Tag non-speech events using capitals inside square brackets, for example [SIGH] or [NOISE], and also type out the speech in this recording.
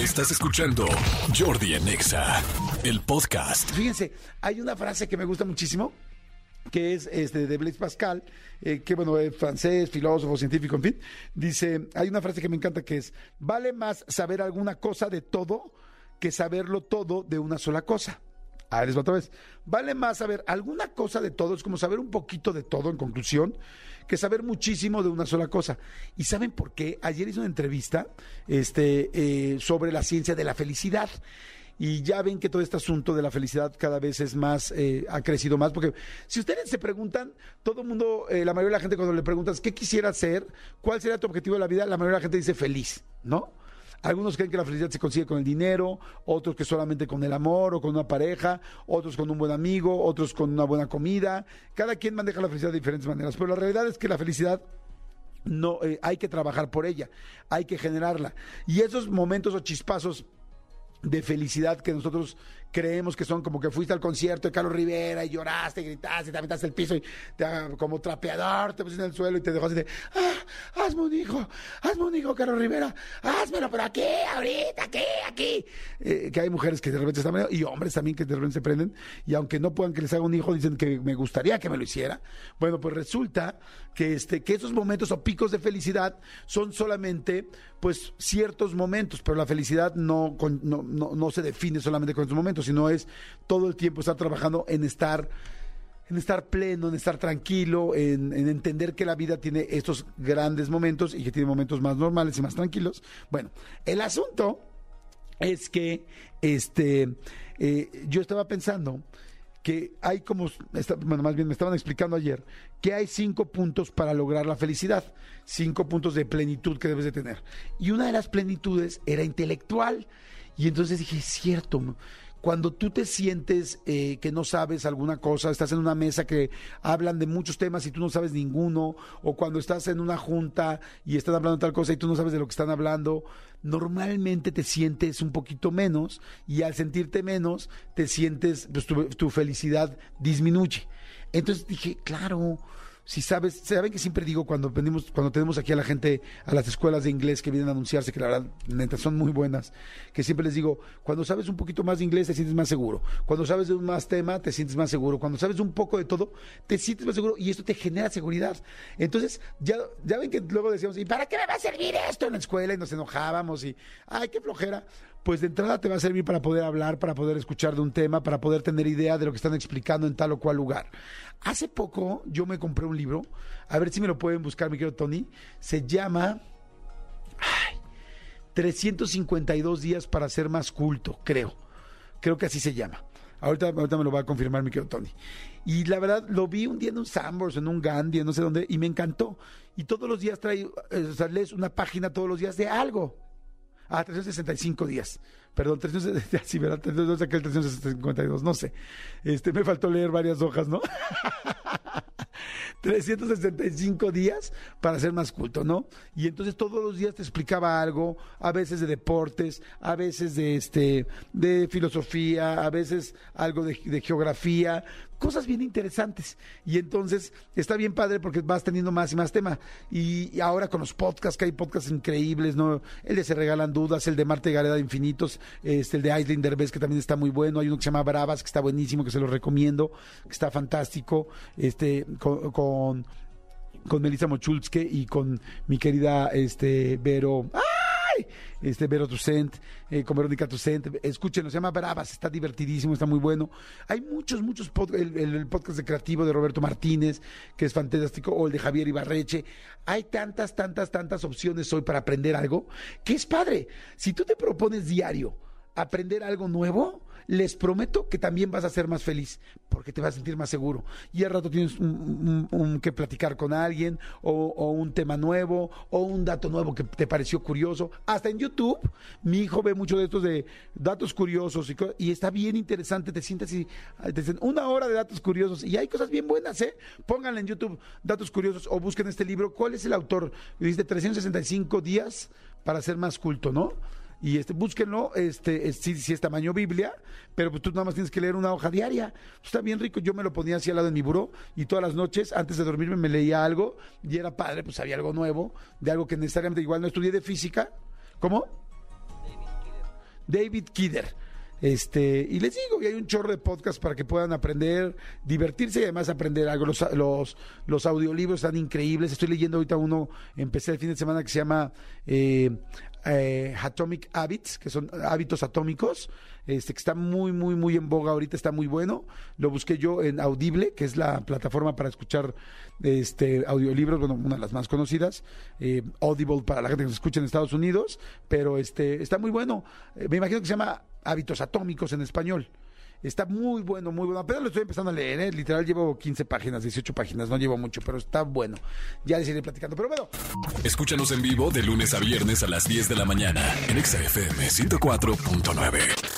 Estás escuchando Jordi Anexa, el podcast. Fíjense, hay una frase que me gusta muchísimo, que es este, de Blaise Pascal, eh, que bueno, es francés, filósofo, científico, en fin. Dice, hay una frase que me encanta que es, vale más saber alguna cosa de todo que saberlo todo de una sola cosa. A ver, otra vez. Vale más saber alguna cosa de todo, es como saber un poquito de todo en conclusión, que saber muchísimo de una sola cosa. ¿Y saben por qué? Ayer hice una entrevista este, eh, sobre la ciencia de la felicidad. Y ya ven que todo este asunto de la felicidad cada vez es más, eh, ha crecido más, porque si ustedes se preguntan, todo el mundo, eh, la mayoría de la gente cuando le preguntas qué quisiera hacer, cuál sería tu objetivo de la vida, la mayoría de la gente dice feliz, ¿no? Algunos creen que la felicidad se consigue con el dinero, otros que solamente con el amor o con una pareja, otros con un buen amigo, otros con una buena comida. Cada quien maneja la felicidad de diferentes maneras, pero la realidad es que la felicidad no eh, hay que trabajar por ella, hay que generarla. Y esos momentos o chispazos de felicidad que nosotros creemos que son como que fuiste al concierto de Carlos Rivera y lloraste, gritaste, te aventaste el piso y te, como trapeador te pusiste en el suelo y te dejó así de, ah, hazme un hijo, hazme un hijo, Carlos Rivera, házmelo, pero aquí, ahorita, aquí, aquí. Eh, que hay mujeres que de repente están y hombres también que de repente se prenden y aunque no puedan que les haga un hijo, dicen que me gustaría que me lo hiciera. Bueno, pues resulta que, este, que esos momentos o picos de felicidad son solamente pues ciertos momentos, pero la felicidad no, no, no, no se define solamente con esos momentos sino es todo el tiempo estar trabajando en estar en estar pleno, en estar tranquilo, en, entender que la vida tiene estos grandes momentos y que tiene momentos más normales y más tranquilos. Bueno, el asunto es que este eh, yo estaba pensando que hay como, bueno, más bien me estaban explicando ayer, que hay cinco puntos para lograr la felicidad, cinco puntos de plenitud que debes de tener. Y una de las plenitudes era intelectual. Y entonces dije, es cierto, cuando tú te sientes eh, que no sabes alguna cosa, estás en una mesa que hablan de muchos temas y tú no sabes ninguno, o cuando estás en una junta y están hablando tal cosa y tú no sabes de lo que están hablando, normalmente te sientes un poquito menos y al sentirte menos, te sientes, pues tu felicidad disminuye. Entonces dije, claro, si sabes, saben que siempre digo cuando venimos, cuando tenemos aquí a la gente a las escuelas de inglés que vienen a anunciarse, que la verdad neta, son muy buenas, que siempre les digo, cuando sabes un poquito más de inglés te sientes más seguro, cuando sabes de un más tema te sientes más seguro, cuando sabes un poco de todo te sientes más seguro y esto te genera seguridad. Entonces, ya, ya ven que luego decíamos, ¿y para qué me va a servir esto en la escuela? Y nos enojábamos y, ay, qué flojera pues de entrada te va a servir para poder hablar, para poder escuchar de un tema, para poder tener idea de lo que están explicando en tal o cual lugar. Hace poco yo me compré un libro, a ver si me lo pueden buscar, mi querido Tony, se llama 352 días para ser más culto, creo. Creo que así se llama. Ahorita, ahorita me lo va a confirmar mi querido Tony. Y la verdad, lo vi un día en un Sambors, en un Gandhi, no sé dónde, y me encantó. Y todos los días trae, eh, o sea, lees una página todos los días de algo. Ah, 365 días. Perdón, 360, [LAUGHS] sí, ¿verdad? 352, no sé. Este, me faltó leer varias hojas, ¿no? [LAUGHS] 365 días para ser más culto, ¿no? Y entonces todos los días te explicaba algo, a veces de deportes, a veces de este de filosofía, a veces algo de, geografía, cosas bien interesantes. Y entonces está bien padre porque vas teniendo más y más tema. Y, ahora con los podcasts, que hay podcasts increíbles, ¿no? El de Se Regalan Dudas, el de Marte Gareda de Infinitos, este, el de Aislinn Derbez, que también está muy bueno. Hay uno que se llama Bravas, que está buenísimo, que se lo recomiendo, que está fantástico. Este, con con, Melissa Mochulske y con mi querida este, Vero. Este Vero Tucent, eh, con Verónica Tucent. Escúchenlo, se llama Bravas, está divertidísimo, está muy bueno. Hay muchos, muchos podcasts, el, podcast de creativo de Roberto Martínez, que es fantástico, o el de Javier Ibarreche. Hay tantas, tantas, tantas opciones hoy para aprender algo, que es padre. Si tú te propones diario aprender algo nuevo, les prometo que también vas a ser más feliz, porque te vas a sentir más seguro. Y al rato tienes que platicar con alguien, o, un tema nuevo, o un dato nuevo que te pareció curioso. Hasta en YouTube, mi hijo ve mucho de estos de datos curiosos y, está bien interesante. Te sientes así, una hora de datos curiosos, y hay cosas bien buenas, ¿eh? Pónganle en YouTube datos curiosos o busquen este libro. ¿Cuál es el autor? Dice 365 días para ser más culto, ¿no? Y este, búsquenlo, este, si, si, es tamaño Biblia, pero pues tú nada más tienes que leer una hoja diaria. Está bien rico, yo me lo ponía así al lado de mi buró y todas las noches, antes de dormirme, me leía algo y era padre, pues había algo nuevo, de algo que necesariamente igual no estudié de física. ¿Cómo? David Kidder. Este, y les digo, que hay un chorro de podcast para que puedan aprender, divertirse y además aprender algo. Los, los, los audiolibros están increíbles. Estoy leyendo ahorita uno, empecé el fin de semana que se llama eh, eh, Atomic Habits, que son hábitos atómicos, este, que está muy, muy, muy en boga ahorita, está muy bueno. Lo busqué yo en Audible, que es la plataforma para escuchar este, audiolibros, bueno, una de las más conocidas, eh, Audible para la gente que se escucha en Estados Unidos, pero este, está muy bueno. Eh, me imagino que se llama Hábitos Atómicos en español. Está muy bueno, muy bueno. Apenas lo estoy empezando a leer, ¿eh? literal llevo 15 páginas, 18 páginas, no llevo mucho, pero está bueno. Ya les iré platicando. Pero bueno, Escúchanos en vivo de lunes a viernes a las 10 de la mañana en XFM 104.9.